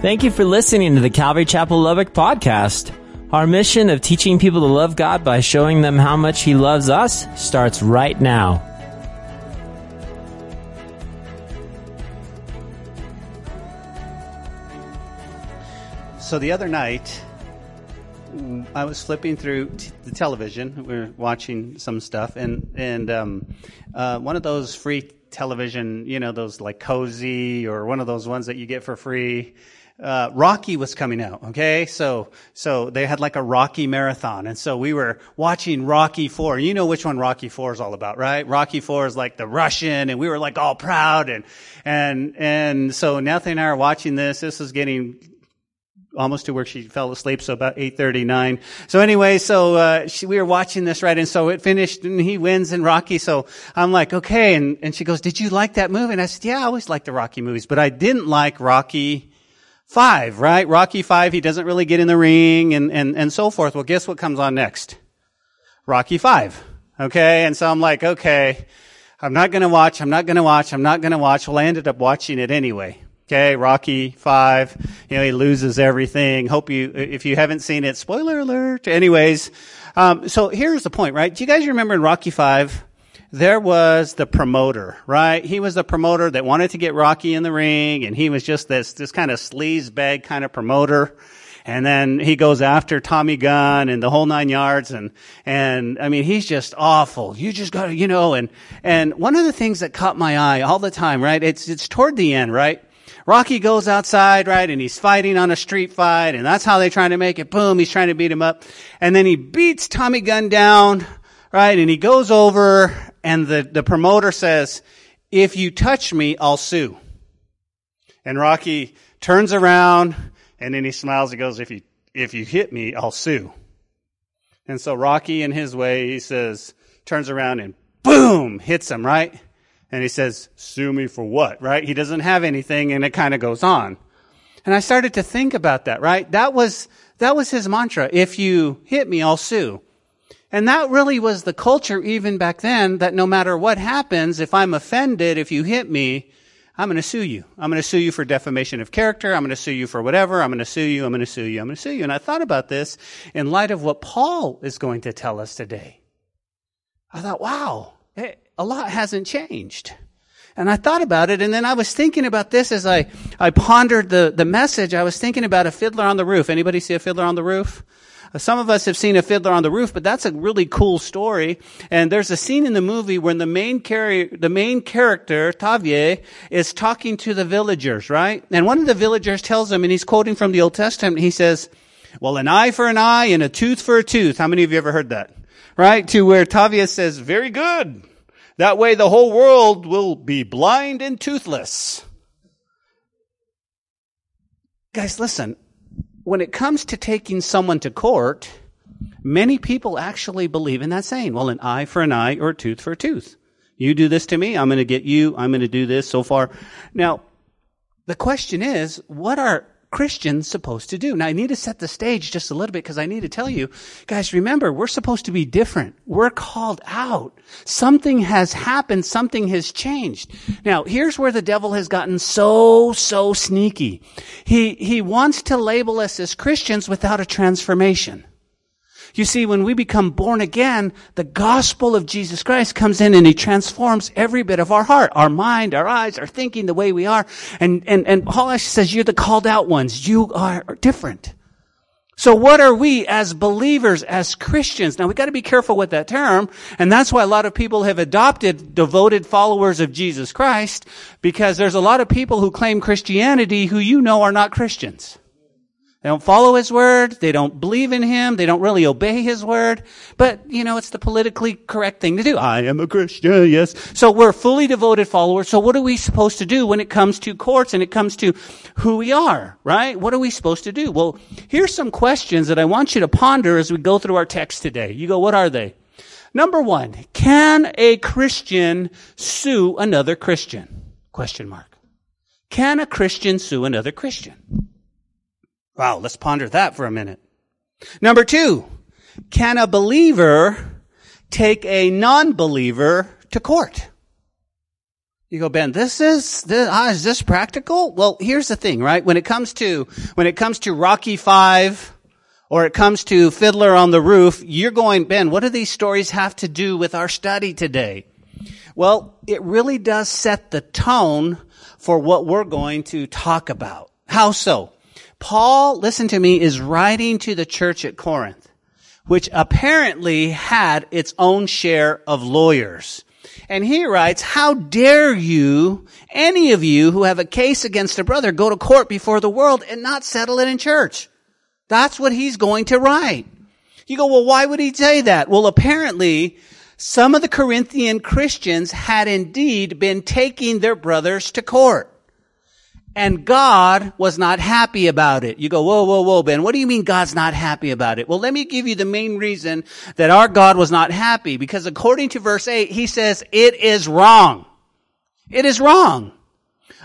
Thank you for listening to the Calvary Chapel Lubbock podcast. Our mission of teaching people to love God by showing them how much He loves us starts right now. So the other night, I was flipping through t- the television. We were watching some stuff, and and um, uh, one of those free television, you know, those like Cozi or one of those ones that you get for free. Uh, Rocky was coming out. Okay, so so they had like a Rocky marathon, and so we were watching Rocky Four. You know which one Rocky Four is all about, right? Rocky Four is like the Russian, and we were like all proud, and and and so Nathan and I are watching this. This is getting almost to where she fell asleep, so about 8.39. So anyway, so, uh, she, we were watching this, right, and so it finished, and he wins in Rocky, so I'm like, okay, and, and she goes, did you like that movie? And I said, yeah, I always liked the Rocky movies, but I didn't like Rocky 5, right? Rocky 5, he doesn't really get in the ring, and, and, and so forth. Well, guess what comes on next? Rocky 5. Okay, and so I'm like, okay, I'm not gonna watch, I'm not gonna watch, I'm not gonna watch. Well, I ended up watching it anyway. Okay, Rocky Five. You know, he loses everything. Hope you, if you haven't seen it, spoiler alert. Anyways, um, so here's the point, right? Do you guys remember in Rocky Five? There was the promoter, right? He was the promoter that wanted to get Rocky in the ring, and he was just this this kind of sleaze bag kind of promoter. And then he goes after Tommy Gunn and the whole nine yards. And, and I mean, he's just awful. You just gotta, you know, and, and one of the things that caught my eye all the time, right? It's, it's toward the end, right? Rocky goes outside, right, and he's fighting on a street fight, and that's how they're trying to make it. Boom, he's trying to beat him up. And then he beats Tommy Gunn down, right, and he goes over, and the, the promoter says, if you touch me, I'll sue. And Rocky turns around, and then he smiles and goes, if you, if you hit me, I'll sue. And so Rocky, in his way, he says, turns around and boom, hits him, right? And he says, sue me for what, right? He doesn't have anything and it kind of goes on. And I started to think about that, right? That was, that was his mantra. If you hit me, I'll sue. And that really was the culture even back then that no matter what happens, if I'm offended, if you hit me, I'm going to sue you. I'm going to sue you for defamation of character. I'm going to sue you for whatever. I'm going to sue you. I'm going to sue you. I'm going to sue you. And I thought about this in light of what Paul is going to tell us today. I thought, wow, eh, a lot hasn't changed. And I thought about it, and then I was thinking about this as I, I pondered the, the message. I was thinking about a fiddler on the roof. Anybody see a fiddler on the roof? Some of us have seen a fiddler on the roof, but that's a really cool story. And there's a scene in the movie when the main car- the main character, Tevye, is talking to the villagers, right? And one of the villagers tells him, and he's quoting from the Old Testament, he says, well, an eye for an eye and a tooth for a tooth. How many of you ever heard that? Right? To where Tevye says, very good. That way the whole world will be blind and toothless. Guys, listen. When it comes to taking someone to court, many people actually believe in that saying. Well, an eye for an eye or a tooth for a tooth. You do this to me, I'm going to get you, I'm going to do this so far. Now, the question is, what are Christians supposed to do? Now I need to set the stage just a little bit because I need to tell you, guys, remember, we're supposed to be different. We're called out. Something has happened. Something has changed. Now here's where the devil has gotten so, so sneaky. He, he wants to label us as Christians without a transformation. You see, when we become born again, the gospel of Jesus Christ comes in and he transforms every bit of our heart, our mind, our eyes, our thinking, the way we are. And, and, and Paul actually says, you're the called out ones. You are different. So what are we as believers, as Christians? Now we gotta be careful with that term, and that's why a lot of people have adopted devoted followers of Jesus Christ, because there's a lot of people who claim Christianity who you know are not Christians. They don't follow his word. They don't believe in him. They don't really obey his word. But, you know, it's the politically correct thing to do. I am a Christian, yes. So we're fully devoted followers. So what are we supposed to do when it comes to courts and it comes to who we are, right? What are we supposed to do? Well, here's some questions that I want you to ponder as we go through our text today. You go, what are they? Number one, can a Christian sue another Christian? Question mark. Can a Christian sue another Christian? Wow, let's ponder that for a minute. Number two, can a believer take a non-believer to court? You go, Ben, this is, this, ah, is this practical? Well, here's the thing, right? When it comes to, when it comes to Rocky Five, or it comes to Fiddler on the Roof, you're going, Ben, what do these stories have to do with our study today? Well, it really does set the tone for what we're going to talk about. How so? Paul, listen to me, is writing to the church at Corinth, which apparently had its own share of lawyers. And he writes, how dare you, any of you who have a case against a brother, go to court before the world and not settle it in church? That's what he's going to write. You go, well, why would he say that? Well, apparently, some of the Corinthian Christians had indeed been taking their brothers to court. And God was not happy about it. You go, whoa, whoa, whoa, Ben, what do you mean God's not happy about it? Well, let me give you the main reason that our God was not happy. Because according to verse 8, he says, it is wrong. It is wrong.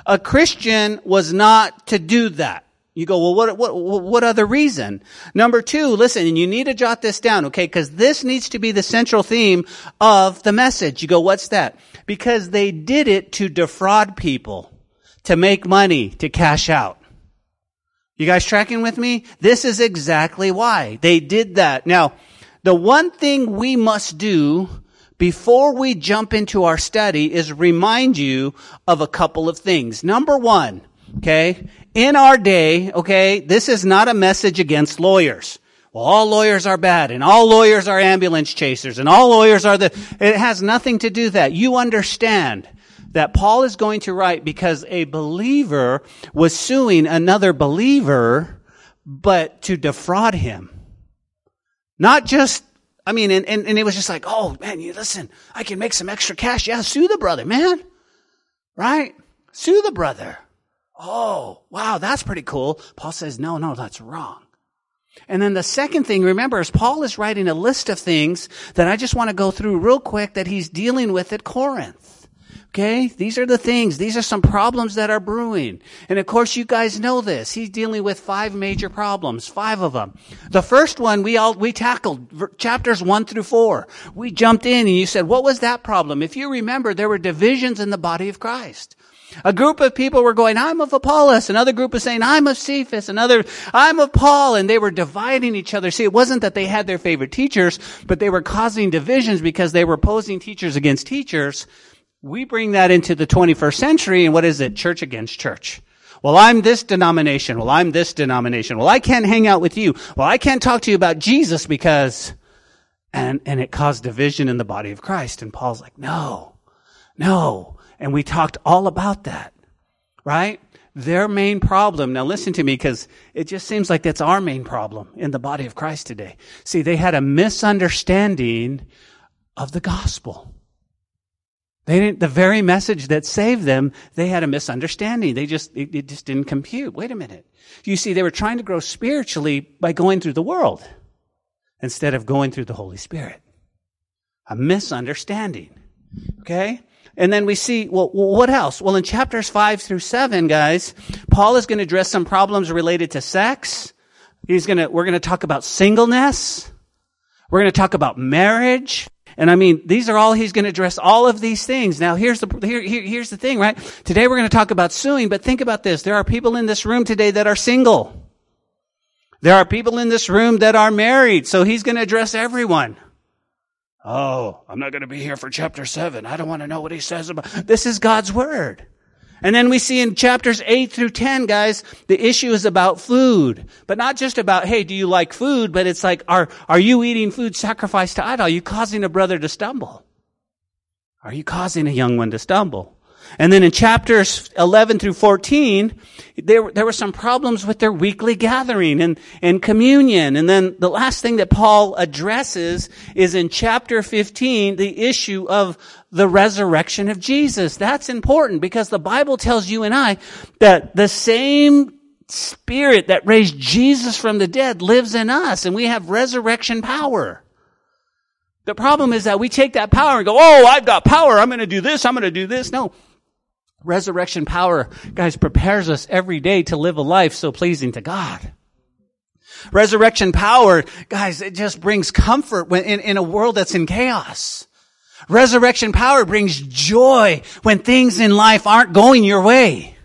A Christian was not to do that. You go, well, what, what, what other reason? Number two, listen, and you need to jot this down, okay? Because this needs to be the central theme of the message. You go, what's that? Because they did it to defraud people to make money, to cash out. You guys tracking with me? This is exactly why they did that. Now, the one thing we must do before we jump into our study is remind you of a couple of things. Number one, okay, in our day, okay, this is not a message against lawyers. Well, all lawyers are bad and all lawyers are ambulance chasers and all lawyers are the, it has nothing to do that. You understand that Paul is going to write because a believer was suing another believer, but to defraud him. Not just, I mean, and, and, and it was just like, oh man, you listen, I can make some extra cash. Yeah, sue the brother, man. Right? Sue the brother. Oh, wow, that's pretty cool. Paul says, no, no, that's wrong. And then the second thing, remember, is Paul is writing a list of things that I just want to go through real quick that he's dealing with at Corinth. Okay? These are the things. These are some problems that are brewing. And of course, you guys know this. He's dealing with five major problems. Five of them. The first one we all, we tackled chapters one through four. We jumped in and you said, what was that problem? If you remember, there were divisions in the body of Christ. A group of people were going, I'm of Apollos. Another group was saying, I'm of Cephas. Another, I'm of Paul. And they were dividing each other. See, it wasn't that they had their favorite teachers, but they were causing divisions because they were opposing teachers against teachers we bring that into the 21st century, and what is it? Church against church. Well, I'm this denomination. Well, I'm this denomination. Well, I can't hang out with you. Well, I can't talk to you about Jesus because, and, and it caused division in the body of Christ. And Paul's like, no, no. And we talked all about that, right? Their main problem, now listen to me because it just seems like that's our main problem in the body of Christ today. See, they had a misunderstanding of the gospel. They didn't, the very message that saved them, they had a misunderstanding. They just, it, it, just didn't compute. Wait a minute. You see, they were trying to grow spiritually by going through the world instead of going through the Holy Spirit. A misunderstanding. Okay? And then we see, well, what else? Well, in chapters five through seven, guys, Paul is going to address some problems related to sex. He's going to, we're going to talk about singleness. We're going to talk about marriage. And I mean, these are all, he's going to address all of these things. Now here's the, here, here, here's the thing, right? Today we're going to talk about suing, but think about this. There are people in this room today that are single. There are people in this room that are married, so he's going to address everyone. Oh, I'm not going to be here for chapter seven. I don't want to know what he says about, this is God's word. And then we see in chapters 8 through 10, guys, the issue is about food. But not just about, hey, do you like food? But it's like, are, are you eating food sacrificed to idol? Are you causing a brother to stumble? Are you causing a young one to stumble? And then in chapters 11 through 14, there, there were some problems with their weekly gathering and, and communion. And then the last thing that Paul addresses is in chapter 15, the issue of the resurrection of Jesus. That's important because the Bible tells you and I that the same spirit that raised Jesus from the dead lives in us and we have resurrection power. The problem is that we take that power and go, oh, I've got power. I'm going to do this. I'm going to do this. No. Resurrection power, guys, prepares us every day to live a life so pleasing to God. Resurrection power, guys, it just brings comfort when, in, in a world that's in chaos. Resurrection power brings joy when things in life aren't going your way.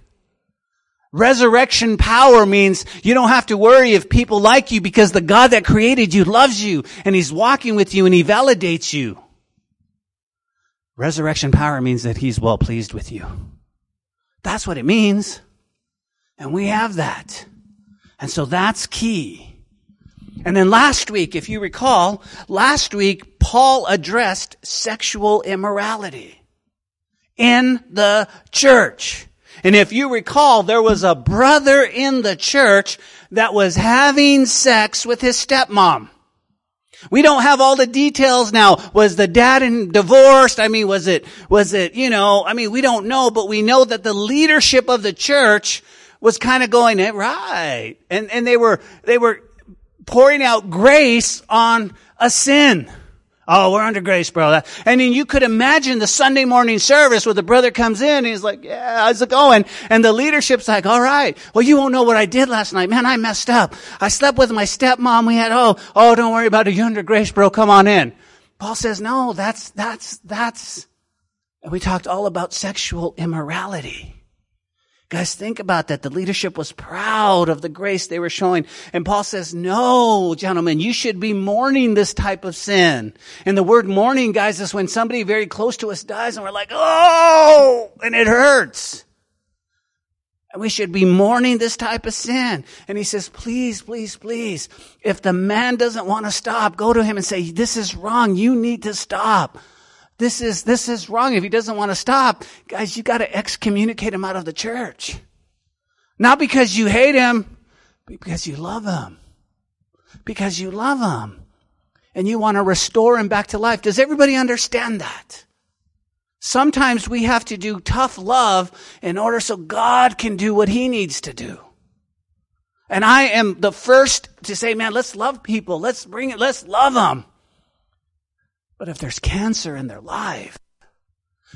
Resurrection power means you don't have to worry if people like you because the God that created you loves you and He's walking with you and He validates you. Resurrection power means that He's well pleased with you. That's what it means. And we have that. And so that's key. And then last week, if you recall, last week, Paul addressed sexual immorality in the church. And if you recall, there was a brother in the church that was having sex with his stepmom. We don't have all the details now. Was the dad in divorced? I mean, was it, was it, you know, I mean, we don't know, but we know that the leadership of the church was kind of going, eh, right. And, and they were, they were pouring out grace on a sin. Oh, we're under grace, bro. And then you could imagine the Sunday morning service where the brother comes in and he's like, yeah, how's it going? And the leadership's like, all right. Well, you won't know what I did last night. Man, I messed up. I slept with my stepmom. We had, oh, oh, don't worry about it. You're under grace, bro. Come on in. Paul says, no, that's, that's, that's, and we talked all about sexual immorality. Guys, think about that. The leadership was proud of the grace they were showing. And Paul says, no, gentlemen, you should be mourning this type of sin. And the word mourning, guys, is when somebody very close to us dies and we're like, oh, and it hurts. And we should be mourning this type of sin. And he says, please, please, please, if the man doesn't want to stop, go to him and say, this is wrong. You need to stop. This is, this is wrong. If he doesn't want to stop, guys, you got to excommunicate him out of the church. Not because you hate him, but because you love him. Because you love him. And you want to restore him back to life. Does everybody understand that? Sometimes we have to do tough love in order so God can do what he needs to do. And I am the first to say, man, let's love people. Let's bring it. Let's love them. But if there's cancer in their life,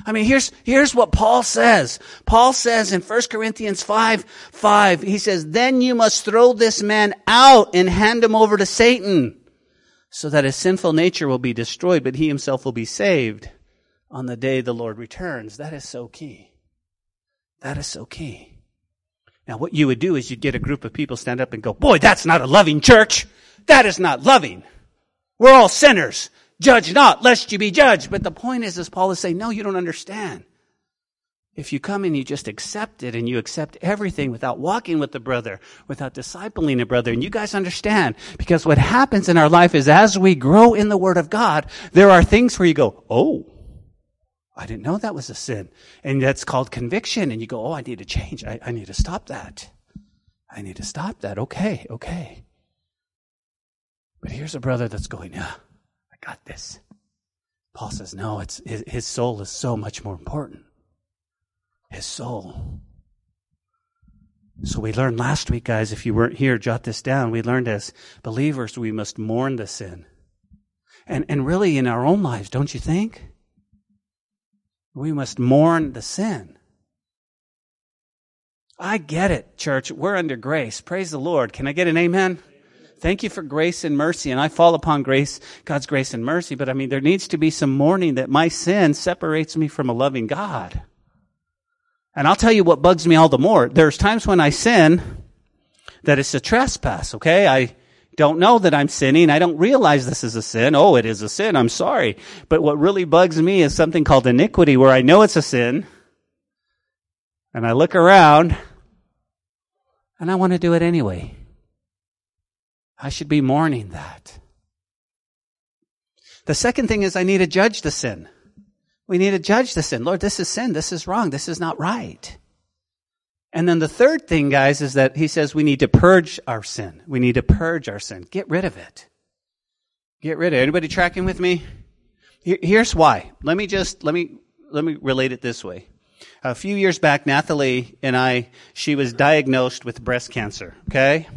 I mean, here's, here's what Paul says. Paul says in 1 Corinthians 5, 5, he says, then you must throw this man out and hand him over to Satan so that his sinful nature will be destroyed, but he himself will be saved on the day the Lord returns. That is so key. That is so key. Now, what you would do is you'd get a group of people stand up and go, boy, that's not a loving church. That is not loving. We're all sinners. Judge not, lest you be judged. But the point is, as Paul is saying, no, you don't understand. If you come and you just accept it and you accept everything without walking with the brother, without discipling a brother, and you guys understand, because what happens in our life is as we grow in the Word of God, there are things where you go, oh, I didn't know that was a sin. And that's called conviction. And you go, oh, I need to change. I, I need to stop that. I need to stop that. Okay, okay. But here's a brother that's going, yeah, got this. Paul says, no, it's, his, soul is so much more important. His soul. So we learned last week, guys, if you weren't here, jot this down. We learned as believers, we must mourn the sin. And, and really in our own lives, don't you think? We must mourn the sin. I get it, church. We're under grace. Praise the Lord. Can I get an amen? Thank you for grace and mercy. And I fall upon grace, God's grace and mercy. But I mean, there needs to be some mourning that my sin separates me from a loving God. And I'll tell you what bugs me all the more. There's times when I sin that it's a trespass, okay? I don't know that I'm sinning. I don't realize this is a sin. Oh, it is a sin. I'm sorry. But what really bugs me is something called iniquity where I know it's a sin and I look around and I want to do it anyway. I should be mourning that. The second thing is I need to judge the sin. We need to judge the sin. Lord, this is sin. This is wrong. This is not right. And then the third thing, guys, is that he says we need to purge our sin. We need to purge our sin. Get rid of it. Get rid of it. Anybody tracking with me? Here's why. Let me just, let me, let me relate it this way. A few years back, Nathalie and I, she was diagnosed with breast cancer. Okay?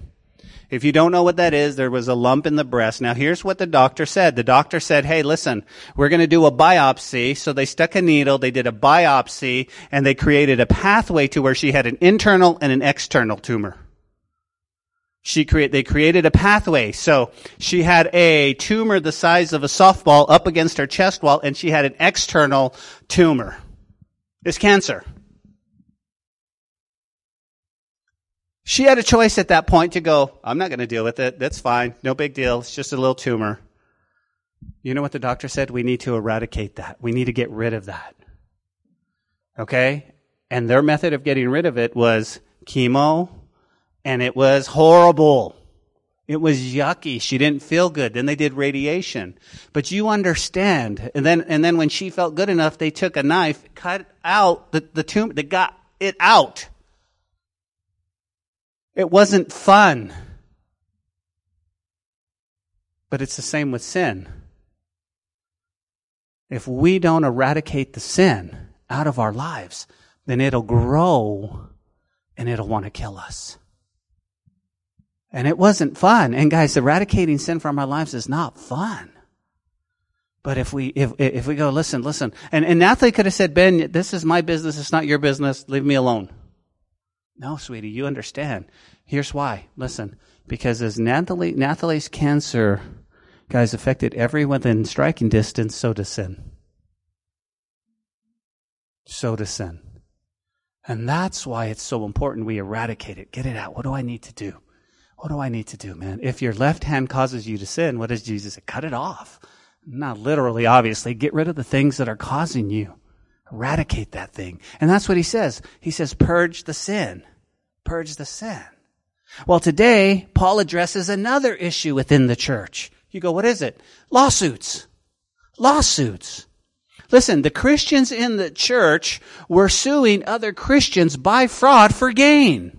If you don't know what that is, there was a lump in the breast. Now here's what the doctor said. The doctor said, hey, listen, we're going to do a biopsy. So they stuck a needle, they did a biopsy, and they created a pathway to where she had an internal and an external tumor. She create, they created a pathway. So she had a tumor the size of a softball up against her chest wall and she had an external tumor. It's cancer. She had a choice at that point to go, I'm not going to deal with it. That's fine. No big deal. It's just a little tumor. You know what the doctor said? We need to eradicate that. We need to get rid of that. Okay? And their method of getting rid of it was chemo, and it was horrible. It was yucky. She didn't feel good. Then they did radiation. But you understand. And then, and then when she felt good enough, they took a knife, cut out the, the tumor, they got it out. It wasn't fun. But it's the same with sin. If we don't eradicate the sin out of our lives, then it'll grow and it'll want to kill us. And it wasn't fun. And guys, eradicating sin from our lives is not fun. But if we, if, if we go, listen, listen, and, and Natalie could have said, Ben, this is my business. It's not your business. Leave me alone. No, sweetie, you understand. Here's why. Listen, because as Nathalie's cancer, guys, affected everyone within striking distance, so does sin. So does sin. And that's why it's so important we eradicate it. Get it out. What do I need to do? What do I need to do, man? If your left hand causes you to sin, what does Jesus say? Cut it off. Not literally, obviously. Get rid of the things that are causing you. Eradicate that thing. And that's what he says. He says, purge the sin. Purge the sin. Well, today, Paul addresses another issue within the church. You go, what is it? Lawsuits. Lawsuits. Listen, the Christians in the church were suing other Christians by fraud for gain.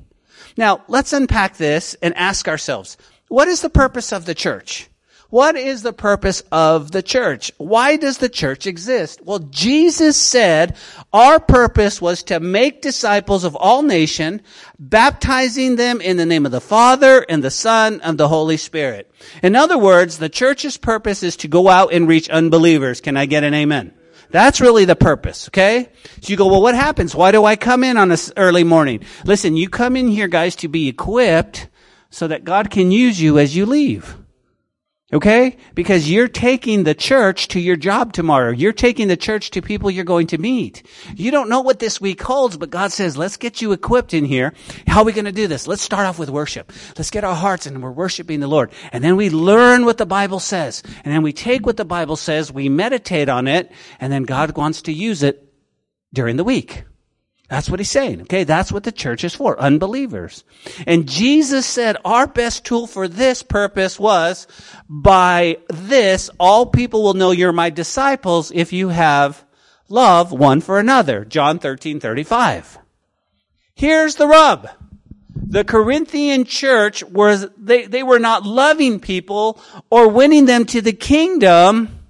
Now, let's unpack this and ask ourselves, what is the purpose of the church? What is the purpose of the church? Why does the church exist? Well, Jesus said our purpose was to make disciples of all nation, baptizing them in the name of the Father and the Son and the Holy Spirit. In other words, the church's purpose is to go out and reach unbelievers. Can I get an amen? That's really the purpose, okay? So you go, well, what happens? Why do I come in on this early morning? Listen, you come in here, guys, to be equipped so that God can use you as you leave. Okay? Because you're taking the church to your job tomorrow. You're taking the church to people you're going to meet. You don't know what this week holds, but God says, let's get you equipped in here. How are we going to do this? Let's start off with worship. Let's get our hearts and we're worshiping the Lord. And then we learn what the Bible says. And then we take what the Bible says, we meditate on it, and then God wants to use it during the week. That's what he's saying. Okay. That's what the church is for. Unbelievers. And Jesus said our best tool for this purpose was by this, all people will know you're my disciples if you have love one for another. John 13, 35. Here's the rub. The Corinthian church was, they, they were not loving people or winning them to the kingdom,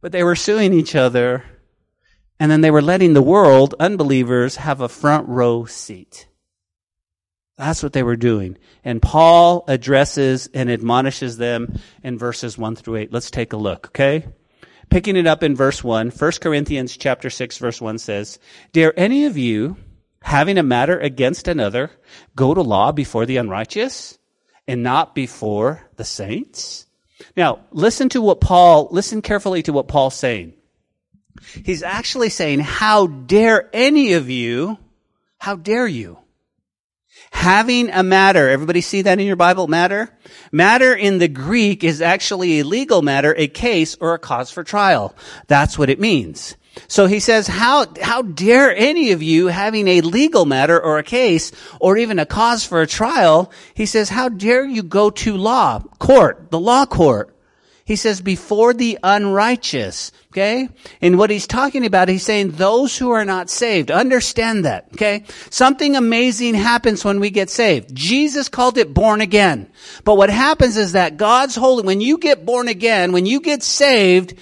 but they were suing each other and then they were letting the world, unbelievers, have a front row seat. That's what they were doing. And Paul addresses and admonishes them in verses 1 through 8. Let's take a look, okay? Picking it up in verse 1, 1 Corinthians chapter 6 verse 1 says, Dare any of you, having a matter against another, go to law before the unrighteous and not before the saints? Now, listen to what Paul, listen carefully to what Paul's saying. He's actually saying, how dare any of you, how dare you? Having a matter, everybody see that in your Bible, matter? Matter in the Greek is actually a legal matter, a case, or a cause for trial. That's what it means. So he says, how, how dare any of you having a legal matter or a case or even a cause for a trial, he says, how dare you go to law, court, the law court, he says, before the unrighteous. Okay? And what he's talking about, he's saying those who are not saved. Understand that. Okay? Something amazing happens when we get saved. Jesus called it born again. But what happens is that God's holy, when you get born again, when you get saved,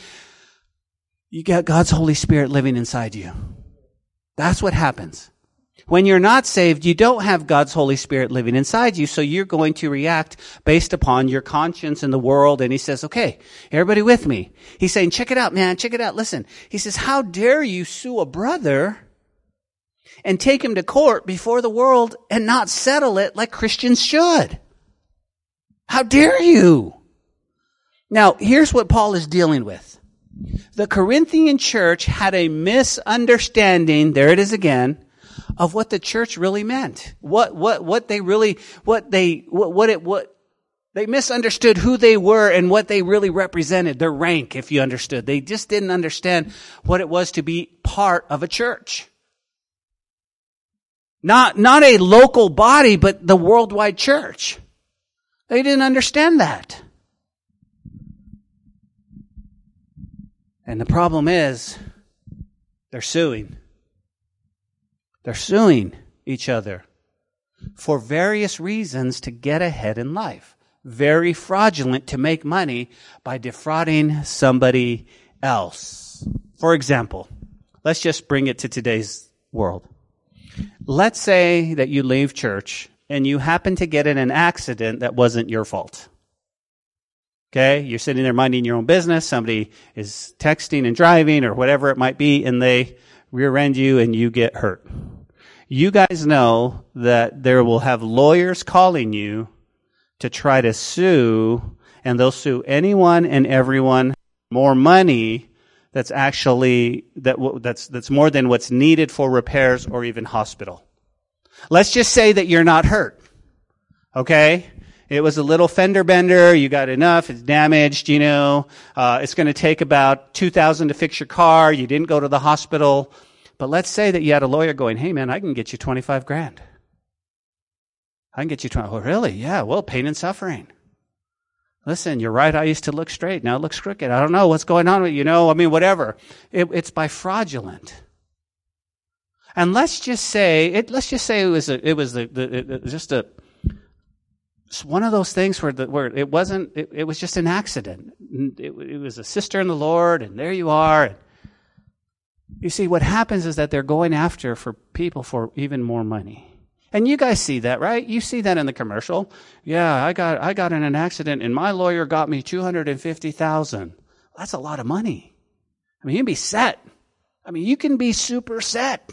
you get God's Holy Spirit living inside you. That's what happens. When you're not saved, you don't have God's Holy Spirit living inside you, so you're going to react based upon your conscience in the world. And he says, okay, everybody with me? He's saying, check it out, man, check it out. Listen. He says, how dare you sue a brother and take him to court before the world and not settle it like Christians should? How dare you? Now, here's what Paul is dealing with. The Corinthian church had a misunderstanding, there it is again, of what the church really meant. What, what, what they really, what they, what, what it, what, they misunderstood who they were and what they really represented, their rank, if you understood. They just didn't understand what it was to be part of a church. Not, not a local body, but the worldwide church. They didn't understand that. And the problem is, they're suing. They're suing each other for various reasons to get ahead in life. Very fraudulent to make money by defrauding somebody else. For example, let's just bring it to today's world. Let's say that you leave church and you happen to get in an accident that wasn't your fault. Okay, you're sitting there minding your own business. Somebody is texting and driving or whatever it might be, and they rear end you and you get hurt. You guys know that there will have lawyers calling you to try to sue, and they'll sue anyone and everyone more money that's actually that that's that's more than what's needed for repairs or even hospital. Let's just say that you're not hurt. Okay? It was a little fender bender. You got enough. It's damaged. You know, uh, it's going to take about two thousand to fix your car. You didn't go to the hospital, but let's say that you had a lawyer going, "Hey, man, I can get you twenty five grand. I can get you twenty. Oh, really? Yeah. Well, pain and suffering. Listen, your right eye used to look straight. Now it looks crooked. I don't know what's going on with you. Know, I mean, whatever. It, it's by fraudulent. And let's just say it. Let's just say it was a, it was the, the it, just a it's one of those things where, the, where it wasn't, it, it was just an accident. It, it, was a sister in the Lord, and there you are. You see, what happens is that they're going after for people for even more money. And you guys see that, right? You see that in the commercial. Yeah, I got, I got in an accident and my lawyer got me 250,000. That's a lot of money. I mean, you can be set. I mean, you can be super set.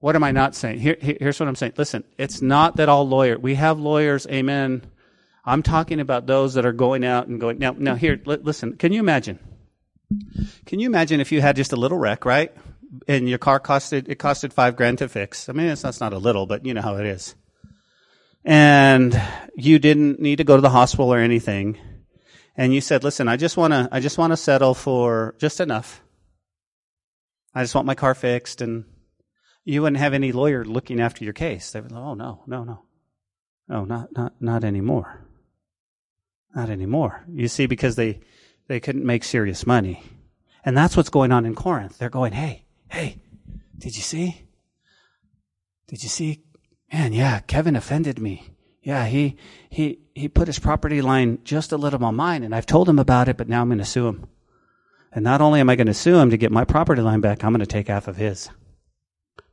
What am I not saying? Here, here's what I'm saying. Listen, it's not that all lawyers, we have lawyers, amen. I'm talking about those that are going out and going, now, now here, listen, can you imagine? Can you imagine if you had just a little wreck, right? And your car costed, it costed five grand to fix. I mean, that's not a little, but you know how it is. And you didn't need to go to the hospital or anything. And you said, listen, I just want to, I just want to settle for just enough. I just want my car fixed and you wouldn't have any lawyer looking after your case. They would, oh no, no, no, no, not not not anymore, not anymore. You see, because they they couldn't make serious money, and that's what's going on in Corinth. They're going, hey, hey, did you see? Did you see? Man, yeah, Kevin offended me. Yeah, he he he put his property line just a little on mine, and I've told him about it, but now I'm going to sue him. And not only am I going to sue him to get my property line back, I'm going to take half of his.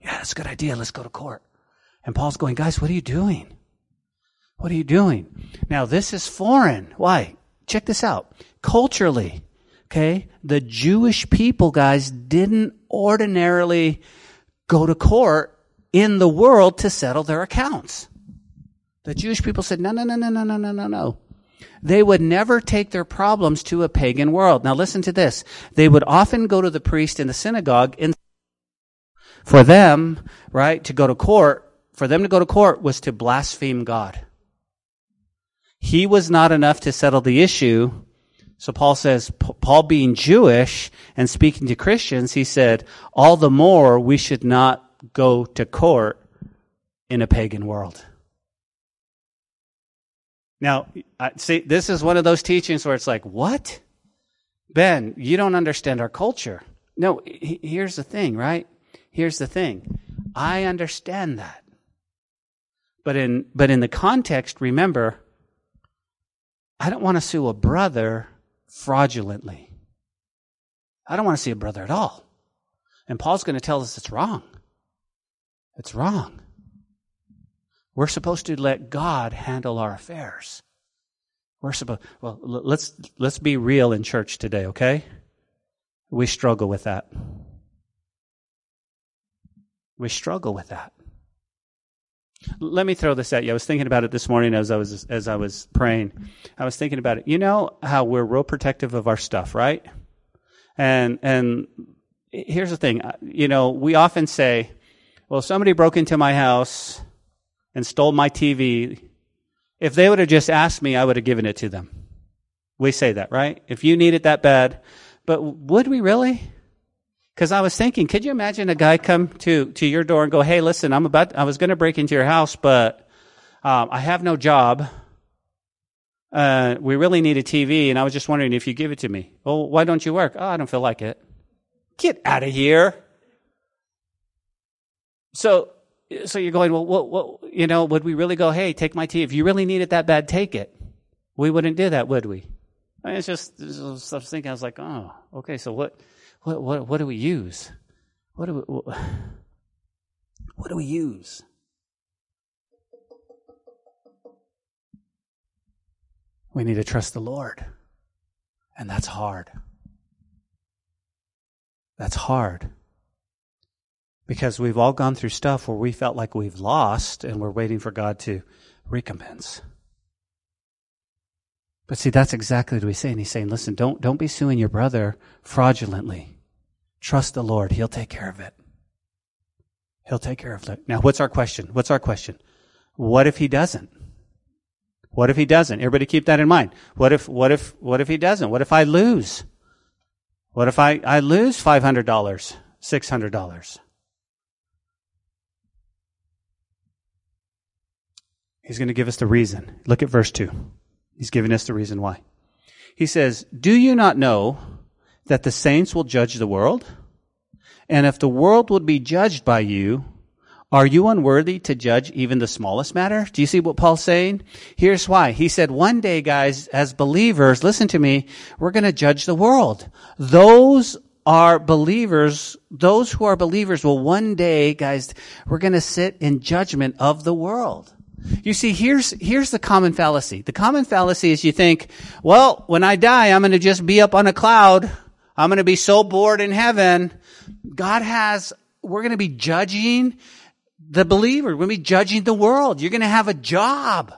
Yeah, that's a good idea. Let's go to court. And Paul's going, guys, what are you doing? What are you doing? Now, this is foreign. Why? Check this out. Culturally, okay, the Jewish people, guys, didn't ordinarily go to court in the world to settle their accounts. The Jewish people said, no, no, no, no, no, no, no, no, no. They would never take their problems to a pagan world. Now listen to this. They would often go to the priest in the synagogue and for them, right, to go to court, for them to go to court was to blaspheme God. He was not enough to settle the issue. So Paul says, Paul being Jewish and speaking to Christians, he said, all the more we should not go to court in a pagan world. Now, see, this is one of those teachings where it's like, what? Ben, you don't understand our culture. No, here's the thing, right? Here's the thing I understand that. But in, but in the context, remember, I don't want to sue a brother fraudulently. I don't want to see a brother at all. And Paul's going to tell us it's wrong. It's wrong. We're supposed to let God handle our affairs. We're supposed, well, let's, let's be real in church today, okay? We struggle with that. We struggle with that. Let me throw this at you. I was thinking about it this morning as I was as I was praying. I was thinking about it. You know how we're real protective of our stuff, right? And and here's the thing. You know, we often say, "Well, somebody broke into my house and stole my TV. If they would have just asked me, I would have given it to them." We say that, right? If you need it that bad, but would we really? Because I was thinking, could you imagine a guy come to, to your door and go, hey, listen, I'm about, I was going to break into your house, but um, I have no job. Uh, we really need a TV, and I was just wondering if you give it to me. Well, why don't you work? Oh, I don't feel like it. Get out of here. So, so you're going, well, you know, would we really go, hey, take my TV? If you really need it that bad, take it. We wouldn't do that, would we? I mean, it's just, I was thinking, I was like, oh, okay, so what, what, what, what do we use? What do we, what do we use? We need to trust the Lord. And that's hard. That's hard. Because we've all gone through stuff where we felt like we've lost and we're waiting for God to recompense. But see, that's exactly what he's saying. He's saying, listen, don't, don't be suing your brother fraudulently. Trust the Lord. He'll take care of it. He'll take care of it. Now, what's our question? What's our question? What if he doesn't? What if he doesn't? Everybody keep that in mind. What if, what if, what if he doesn't? What if I lose? What if I, I lose $500, $600? He's going to give us the reason. Look at verse 2. He's giving us the reason why. He says, Do you not know that the saints will judge the world? And if the world would be judged by you, are you unworthy to judge even the smallest matter? Do you see what Paul's saying? Here's why. He said, one day, guys, as believers, listen to me, we're going to judge the world. Those are believers, those who are believers will one day, guys, we're going to sit in judgment of the world. You see, here's, here's the common fallacy. The common fallacy is you think, well, when I die, I'm going to just be up on a cloud. I'm going to be so bored in heaven. God has, we're going to be judging the believer. We're going to be judging the world. You're going to have a job.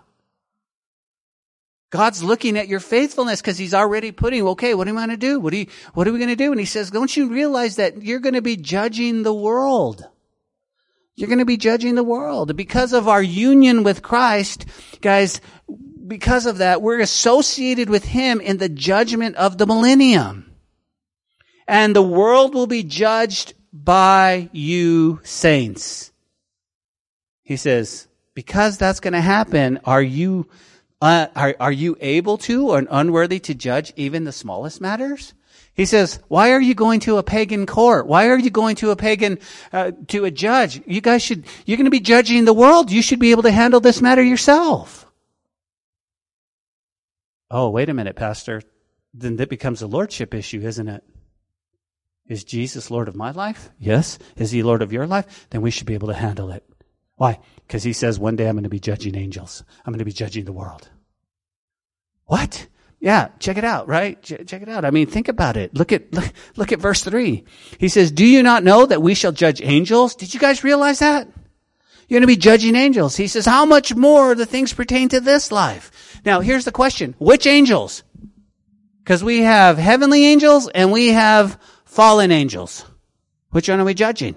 God's looking at your faithfulness because he's already putting, okay, what am I going to do? What, do you, what are we going to do? And he says, don't you realize that you're going to be judging the world? You're going to be judging the world. Because of our union with Christ, guys, because of that, we're associated with Him in the judgment of the millennium. And the world will be judged by you saints. He says, because that's going to happen, are you, uh, are, are you able to or unworthy to judge even the smallest matters? He says, why are you going to a pagan court? Why are you going to a pagan, uh, to a judge? You guys should, you're going to be judging the world. You should be able to handle this matter yourself. Oh, wait a minute, Pastor. Then that becomes a lordship issue, isn't it? Is Jesus Lord of my life? Yes. Is he Lord of your life? Then we should be able to handle it. Why? Because he says one day I'm going to be judging angels. I'm going to be judging the world. What? Yeah, check it out, right? check it out. I mean, think about it. Look at, look, look at verse three. He says, do you not know that we shall judge angels? Did you guys realize that? You're going to be judging angels. He says, how much more the things pertain to this life? Now, here's the question. Which angels? Because we have heavenly angels and we have fallen angels. Which one are we judging?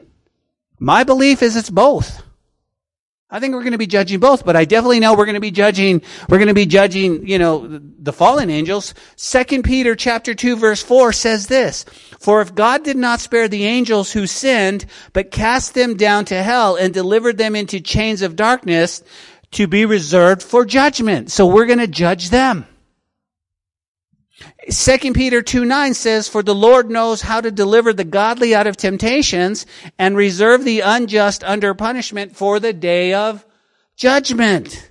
My belief is it's both. I think we're going to be judging both, but I definitely know we're going to be judging, we're going to be judging, you know, the fallen angels. Second Peter chapter 2 verse 4 says this, For if God did not spare the angels who sinned, but cast them down to hell and delivered them into chains of darkness to be reserved for judgment. So we're going to judge them. Second Peter 2 9 says, For the Lord knows how to deliver the godly out of temptations and reserve the unjust under punishment for the day of judgment.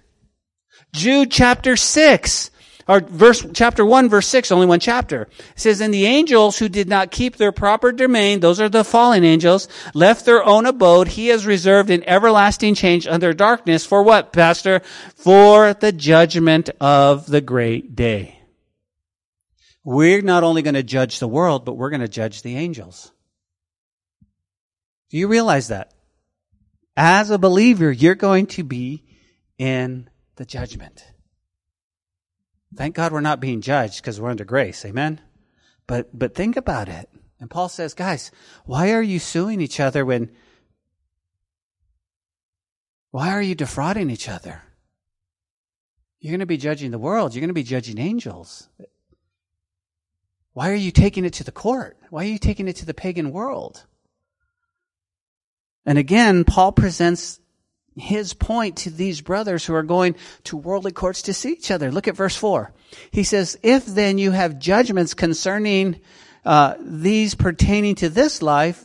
Jude chapter 6, or verse, chapter 1 verse 6, only one chapter, says, And the angels who did not keep their proper domain, those are the fallen angels, left their own abode, he has reserved an everlasting change under darkness for what, pastor? For the judgment of the great day. We're not only going to judge the world, but we're going to judge the angels. Do you realize that? As a believer, you're going to be in the judgment. Thank God we're not being judged because we're under grace. Amen. But, but think about it. And Paul says, guys, why are you suing each other when, why are you defrauding each other? You're going to be judging the world. You're going to be judging angels. Why are you taking it to the court? Why are you taking it to the pagan world? And again, Paul presents his point to these brothers who are going to worldly courts to see each other. Look at verse 4. He says, If then you have judgments concerning uh, these pertaining to this life,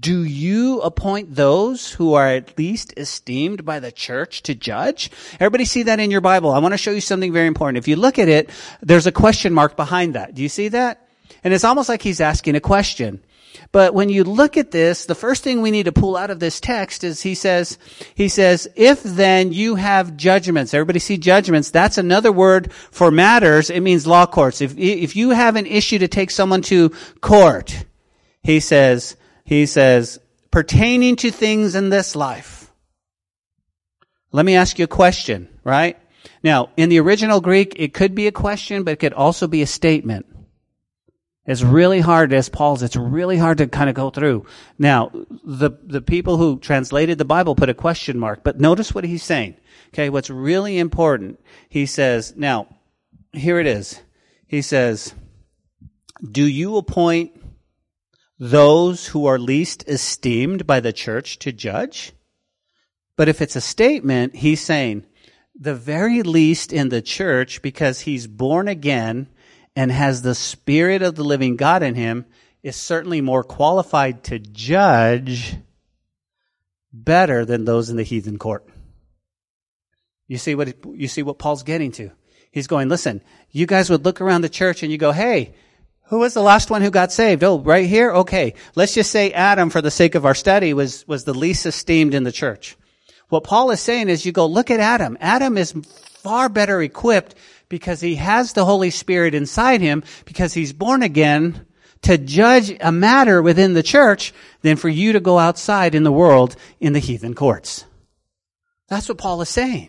do you appoint those who are at least esteemed by the church to judge? Everybody see that in your Bible. I want to show you something very important. If you look at it, there's a question mark behind that. Do you see that? And it's almost like he's asking a question. But when you look at this, the first thing we need to pull out of this text is he says, he says, if then you have judgments, everybody see judgments, that's another word for matters. It means law courts. If, if you have an issue to take someone to court, he says, he says, pertaining to things in this life. Let me ask you a question, right? Now, in the original Greek, it could be a question, but it could also be a statement. It's really hard, as Paul's, it's really hard to kind of go through. Now, the, the people who translated the Bible put a question mark, but notice what he's saying. Okay, what's really important, he says, now, here it is. He says, do you appoint those who are least esteemed by the church to judge? But if it's a statement, he's saying, the very least in the church, because he's born again, and has the Spirit of the living God in him is certainly more qualified to judge better than those in the heathen court. You see what, you see what Paul's getting to. He's going, listen, you guys would look around the church and you go, hey, who was the last one who got saved? Oh, right here? Okay. Let's just say Adam, for the sake of our study, was, was the least esteemed in the church. What Paul is saying is you go, look at Adam. Adam is far better equipped because he has the Holy Spirit inside him because he's born again to judge a matter within the church than for you to go outside in the world in the heathen courts. That's what Paul is saying.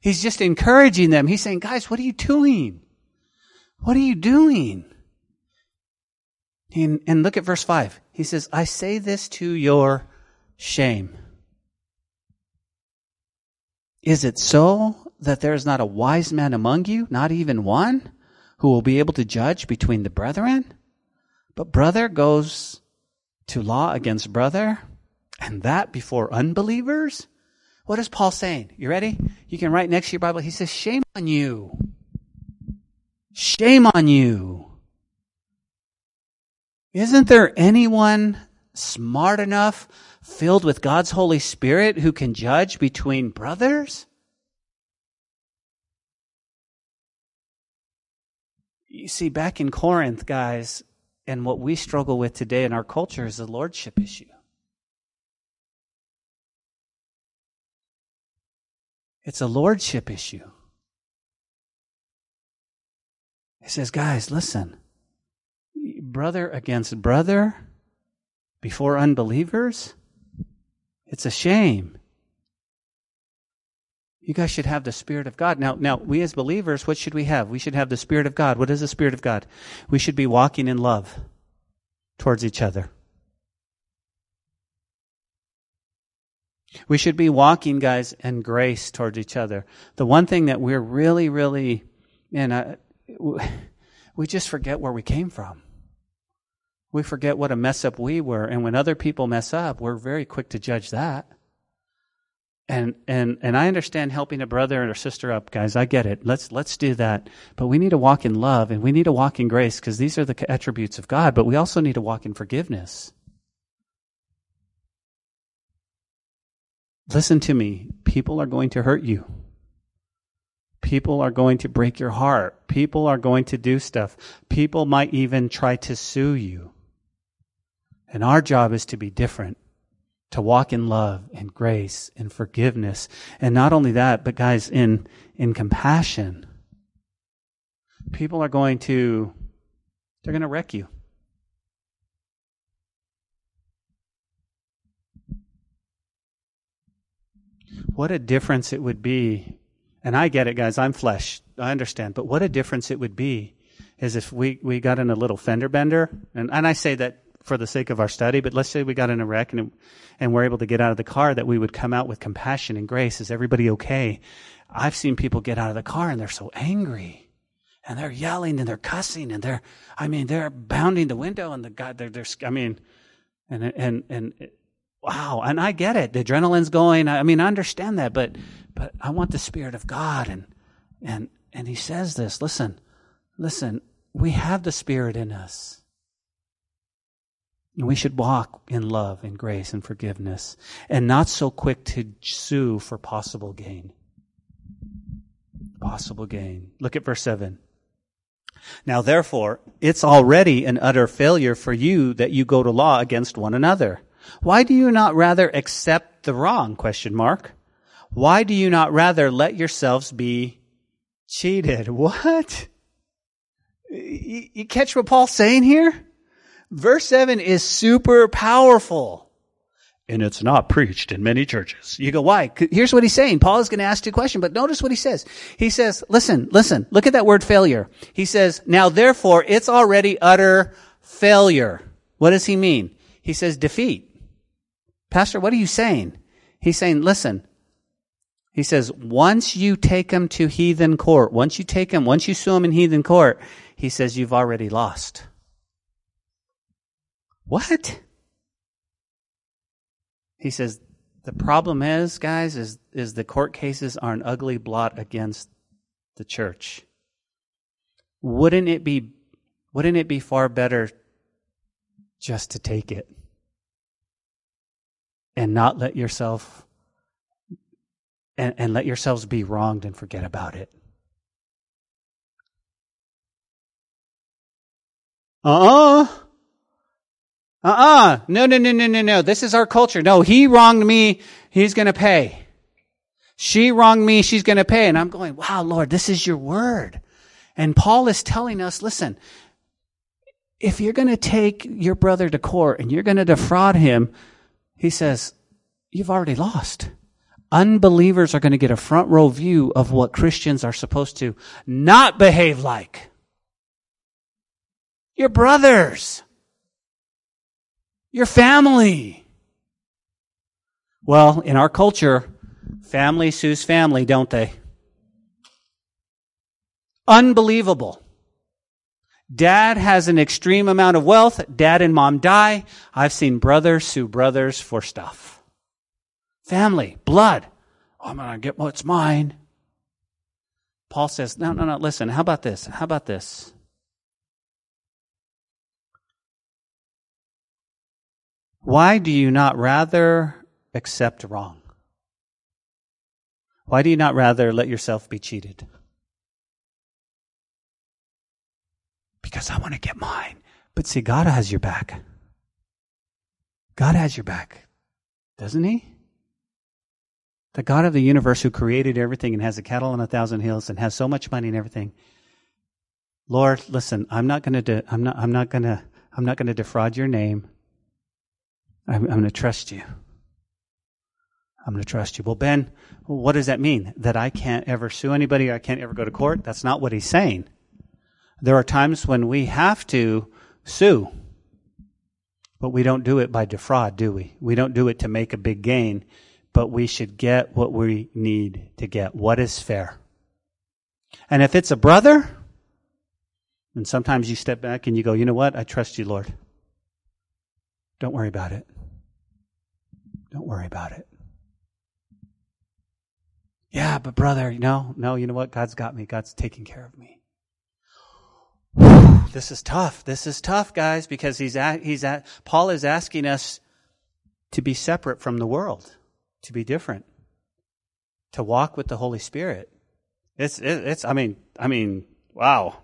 He's just encouraging them. He's saying, guys, what are you doing? What are you doing? And, and look at verse 5. He says, I say this to your shame. Is it so that there is not a wise man among you, not even one, who will be able to judge between the brethren? But brother goes to law against brother, and that before unbelievers? What is Paul saying? You ready? You can write next to your Bible. He says, Shame on you. Shame on you. Isn't there anyone smart enough, filled with God's Holy Spirit, who can judge between brothers? You see, back in Corinth, guys, and what we struggle with today in our culture is the lordship issue. It's a lordship issue. He says, guys, listen, brother against brother before unbelievers, it's a shame. You guys should have the Spirit of God. Now, now, we as believers, what should we have? We should have the Spirit of God. What is the Spirit of God? We should be walking in love towards each other. We should be walking, guys, in grace towards each other. The one thing that we're really, really, and uh, we just forget where we came from. We forget what a mess up we were. And when other people mess up, we're very quick to judge that. And, and, and I understand helping a brother or sister up, guys. I get it. Let's, let's do that. But we need to walk in love and we need to walk in grace because these are the attributes of God, but we also need to walk in forgiveness. Listen to me. People are going to hurt you. People are going to break your heart. People are going to do stuff. People might even try to sue you. And our job is to be different to walk in love and grace and forgiveness. And not only that, but guys, in, in compassion. People are going to, they're going to wreck you. what a difference it would be. And I get it, guys. I'm flesh. I understand. But what a difference it would be is if we, we got in a little fender bender. And, and I say that for the sake of our study, but let's say we got in a wreck and, and we're able to get out of the car, that we would come out with compassion and grace. Is everybody okay? I've seen people get out of the car and they're so angry and they're yelling and they're cussing and they're, I mean, they're bounding the window and the guy, they're, they're, I mean, and, and, and, wow. And I get it. The adrenaline's going. I mean, I understand that, but, but I want the Spirit of God. And, and, and he says this, listen, listen, we have the Spirit in us. We should walk in love and grace and forgiveness and not so quick to sue for possible gain. Possible gain. Look at verse 7. Now therefore, it's already an utter failure for you that you go to law against one another. Why do you not rather accept the wrong? Question mark. Why do you not rather let yourselves be cheated? What? You catch what Paul's saying here? Verse 7 is super powerful. And it's not preached in many churches. You go, why? Here's what he's saying. Paul is going to ask you a question, but notice what he says. He says, listen, listen, look at that word failure. He says, now therefore it's already utter failure. What does he mean? He says defeat. Pastor, what are you saying? He's saying, listen, he says, once you take him to heathen court, once you take him, once you sue him in heathen court, he says, you've already lost. What? He says, the problem is, guys, is, is the court cases are an ugly blot against the church. Wouldn't it be, wouldn't it be far better just to take it and not let yourself and, and let yourselves be wronged and forget about it? Uh uh uh-uh. No, no, no, no, no, no. This is our culture. No, he wronged me. He's going to pay. She wronged me. She's going to pay. And I'm going, wow, Lord, this is your word. And Paul is telling us, listen, if you're going to take your brother to court and you're going to defraud him, he says, you've already lost. Unbelievers are going to get a front row view of what Christians are supposed to not behave like. Your brothers. Your family. Well, in our culture, family sues family, don't they? Unbelievable. Dad has an extreme amount of wealth. Dad and mom die. I've seen brothers sue brothers for stuff. Family, blood. I'm going to get what's mine. Paul says, no, no, no, listen, how about this? How about this? Why do you not rather accept wrong? Why do you not rather let yourself be cheated? Because I want to get mine. But see, God has your back. God has your back, doesn't He? The God of the universe who created everything and has a cattle on a thousand hills and has so much money and everything. Lord, listen, I'm not going to, de- I'm not, I'm not going to, I'm not going to defraud your name. I'm, I'm going to trust you. I'm going to trust you. Well, Ben, what does that mean? That I can't ever sue anybody? I can't ever go to court? That's not what he's saying. There are times when we have to sue, but we don't do it by defraud, do we? We don't do it to make a big gain, but we should get what we need to get. What is fair? And if it's a brother, and sometimes you step back and you go, you know what? I trust you, Lord. Don't worry about it. Don't worry about it. Yeah, but brother, no, no, you know what? God's got me. God's taking care of me. this is tough. This is tough, guys, because he's at, he's at, Paul is asking us to be separate from the world, to be different, to walk with the Holy Spirit. It's, it, it's, I mean, I mean, wow.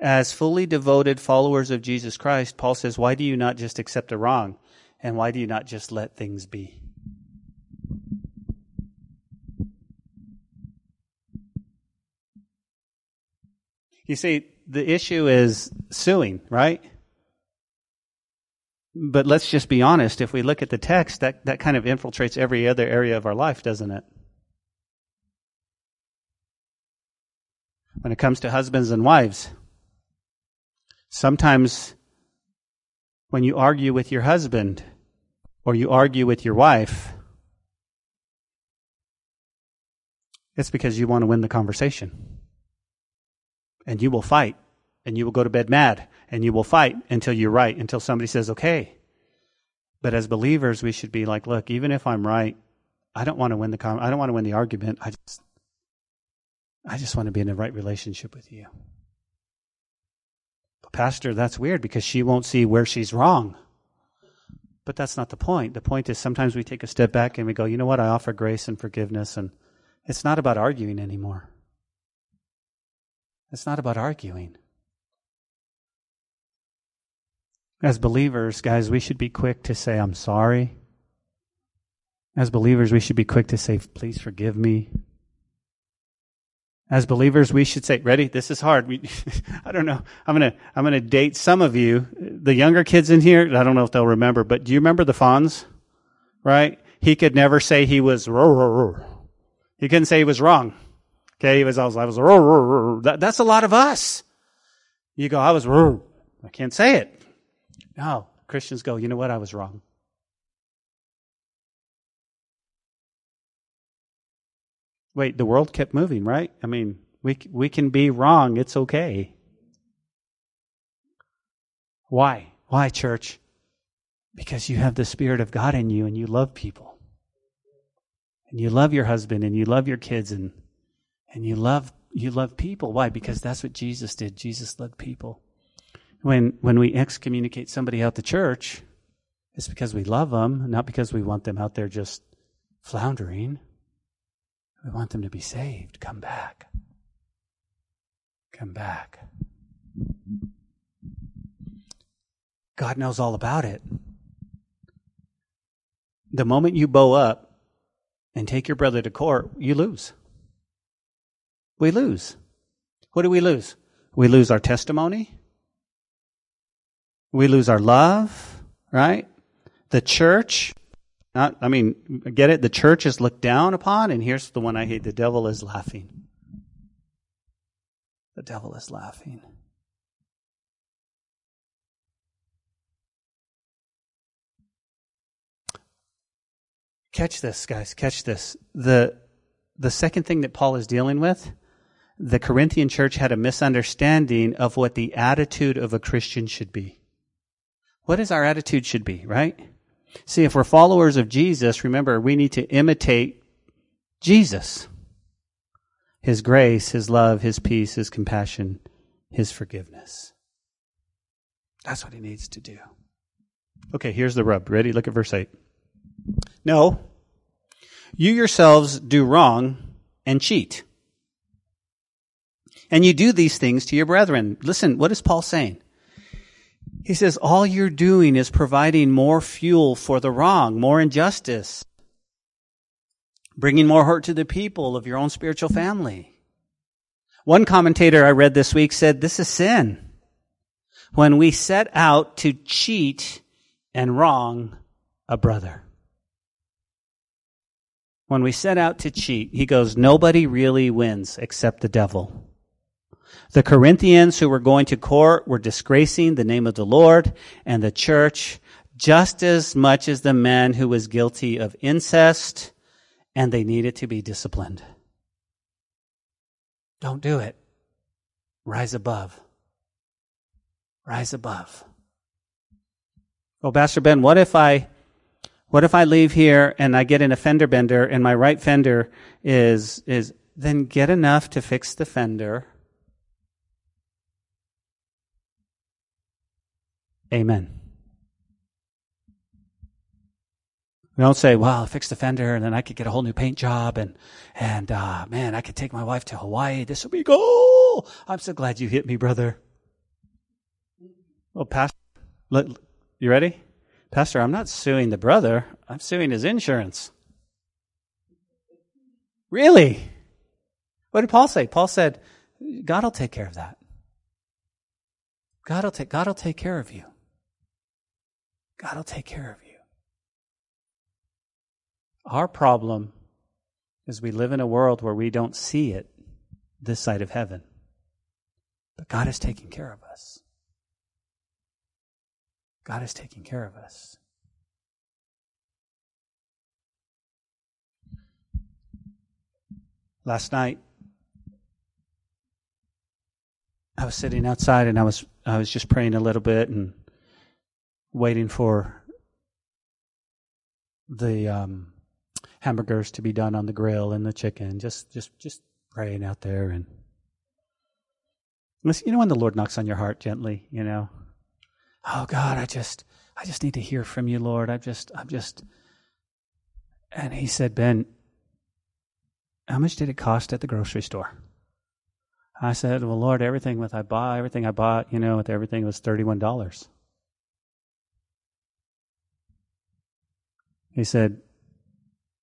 As fully devoted followers of Jesus Christ, Paul says, why do you not just accept the wrong? And why do you not just let things be? You see, the issue is suing, right? But let's just be honest. If we look at the text, that, that kind of infiltrates every other area of our life, doesn't it? When it comes to husbands and wives, sometimes when you argue with your husband or you argue with your wife, it's because you want to win the conversation. And you will fight and you will go to bed mad and you will fight until you're right, until somebody says, okay. But as believers, we should be like, look, even if I'm right, I don't want to win the con- I don't want to win the argument. I just, I just want to be in the right relationship with you. But pastor, that's weird because she won't see where she's wrong. But that's not the point. The point is sometimes we take a step back and we go, you know what? I offer grace and forgiveness and it's not about arguing anymore. It's not about arguing. As believers, guys, we should be quick to say, I'm sorry. As believers, we should be quick to say, please forgive me. As believers, we should say, ready? This is hard. We, I don't know. I'm going to, I'm going to date some of you. The younger kids in here, I don't know if they'll remember, but do you remember the Fonz? Right? He could never say he was, he couldn't say he was wrong. Okay. He was I was, that, that's a lot of us. You go, I was, I can't say it. No, Christians go, you know what? I was wrong. Wait, the world kept moving, right? I mean, we, we can be wrong. It's okay. Why? Why, church? Because you have the Spirit of God in you and you love people. And you love your husband and you love your kids and, and you love, you love people. Why? Because that's what Jesus did. Jesus loved people when, when we excommunicate somebody out the church, it's because we love them, not because we want them out there just floundering. We want them to be saved. Come back. Come back. God knows all about it. The moment you bow up and take your brother to court, you lose. We lose. What do we lose? We lose our testimony. We lose our love, right? The church, not, I mean, get it? The church is looked down upon, and here's the one I hate the devil is laughing. The devil is laughing. Catch this, guys, catch this. The, the second thing that Paul is dealing with, the Corinthian church had a misunderstanding of what the attitude of a Christian should be. What is our attitude should be, right? See, if we're followers of Jesus, remember, we need to imitate Jesus. His grace, His love, His peace, His compassion, His forgiveness. That's what He needs to do. Okay, here's the rub. Ready? Look at verse 8. No, you yourselves do wrong and cheat. And you do these things to your brethren. Listen, what is Paul saying? He says, all you're doing is providing more fuel for the wrong, more injustice, bringing more hurt to the people of your own spiritual family. One commentator I read this week said, this is sin. When we set out to cheat and wrong a brother. When we set out to cheat, he goes, nobody really wins except the devil. The Corinthians who were going to court were disgracing the name of the Lord and the church just as much as the man who was guilty of incest, and they needed to be disciplined. Don't do it. Rise above. Rise above. Well, Pastor Ben, what if I what if I leave here and I get in a fender bender and my right fender is is then get enough to fix the fender Amen. We don't say, well, I fixed the fender and then I could get a whole new paint job and, and, uh, man, I could take my wife to Hawaii. This will be cool. I'm so glad you hit me, brother. Well, Pastor, you ready? Pastor, I'm not suing the brother. I'm suing his insurance. Really? What did Paul say? Paul said, God will take care of that. God will take, God will take care of you. God will take care of you. Our problem is we live in a world where we don't see it this side of heaven. But God is taking care of us. God is taking care of us. Last night, I was sitting outside and I was I was just praying a little bit and waiting for the um, hamburgers to be done on the grill and the chicken. Just just just praying out there and you know when the Lord knocks on your heart gently, you know, oh God, I just I just need to hear from you, Lord. I just I'm just and he said, Ben, how much did it cost at the grocery store? I said, Well, Lord, everything with I bought, everything I bought, you know, with everything was thirty-one dollars. He said,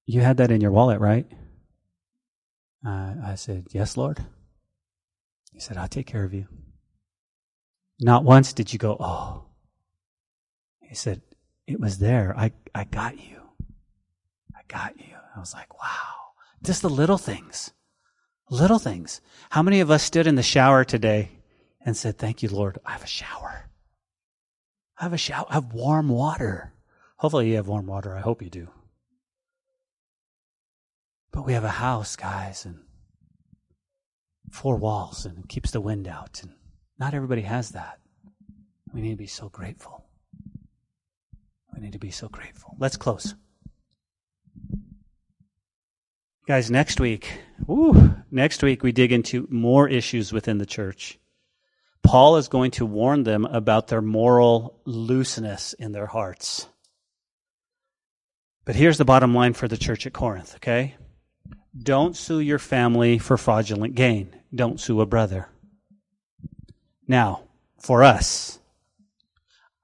You had that in your wallet, right? Uh, I said, Yes, Lord. He said, I'll take care of you. Not once did you go, Oh. He said, It was there. I, I got you. I got you. I was like, Wow. Just the little things. Little things. How many of us stood in the shower today and said, Thank you, Lord, I have a shower. I have a shower. I have warm water. Hopefully, you have warm water. I hope you do. But we have a house, guys, and four walls, and it keeps the wind out. And not everybody has that. We need to be so grateful. We need to be so grateful. Let's close. Guys, next week, woo, next week we dig into more issues within the church. Paul is going to warn them about their moral looseness in their hearts. But here's the bottom line for the church at Corinth, okay? Don't sue your family for fraudulent gain. Don't sue a brother. Now, for us,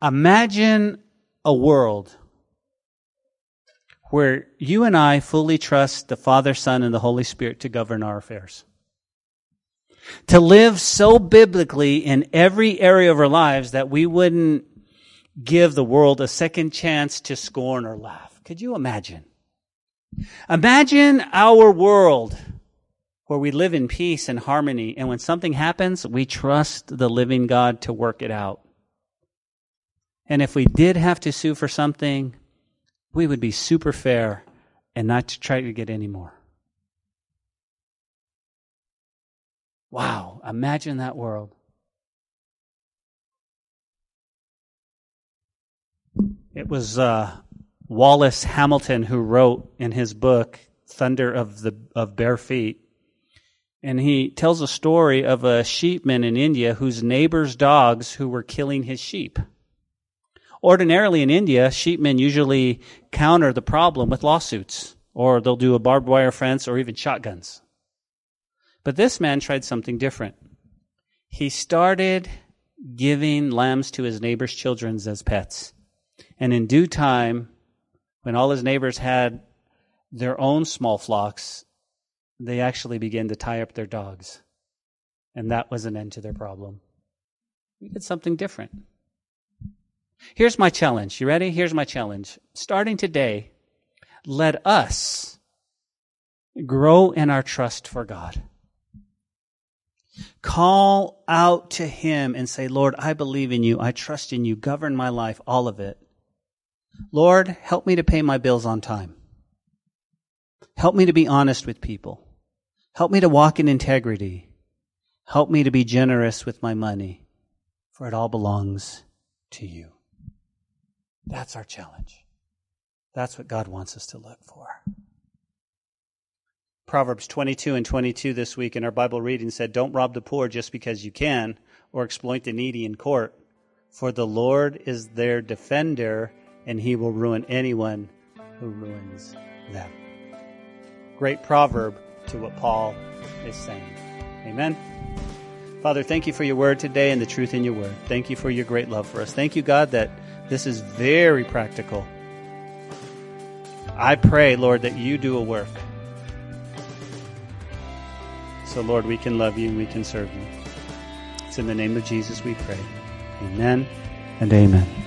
imagine a world where you and I fully trust the Father, Son, and the Holy Spirit to govern our affairs. To live so biblically in every area of our lives that we wouldn't give the world a second chance to scorn or laugh. Could you imagine? Imagine our world where we live in peace and harmony, and when something happens, we trust the living God to work it out. And if we did have to sue for something, we would be super fair and not to try to get any more. Wow, imagine that world. It was uh, Wallace Hamilton who wrote in his book Thunder of the of Bare Feet. And he tells a story of a sheepman in India whose neighbor's dogs who were killing his sheep. Ordinarily in India, sheepmen usually counter the problem with lawsuits, or they'll do a barbed wire fence or even shotguns. But this man tried something different. He started giving lambs to his neighbor's children as pets. And in due time, when all his neighbors had their own small flocks, they actually began to tie up their dogs. And that was an end to their problem. We did something different. Here's my challenge. You ready? Here's my challenge. Starting today, let us grow in our trust for God. Call out to Him and say, Lord, I believe in you. I trust in you. Govern my life, all of it. Lord, help me to pay my bills on time. Help me to be honest with people. Help me to walk in integrity. Help me to be generous with my money, for it all belongs to you. That's our challenge. That's what God wants us to look for. Proverbs 22 and 22 this week in our Bible reading said, Don't rob the poor just because you can, or exploit the needy in court, for the Lord is their defender, and he will ruin anyone who ruins them. Great proverb to what Paul is saying. Amen. Father, thank you for your word today and the truth in your word. Thank you for your great love for us. Thank you, God, that this is very practical. I pray, Lord, that you do a work. So, Lord, we can love you and we can serve you. It's in the name of Jesus we pray. Amen and amen.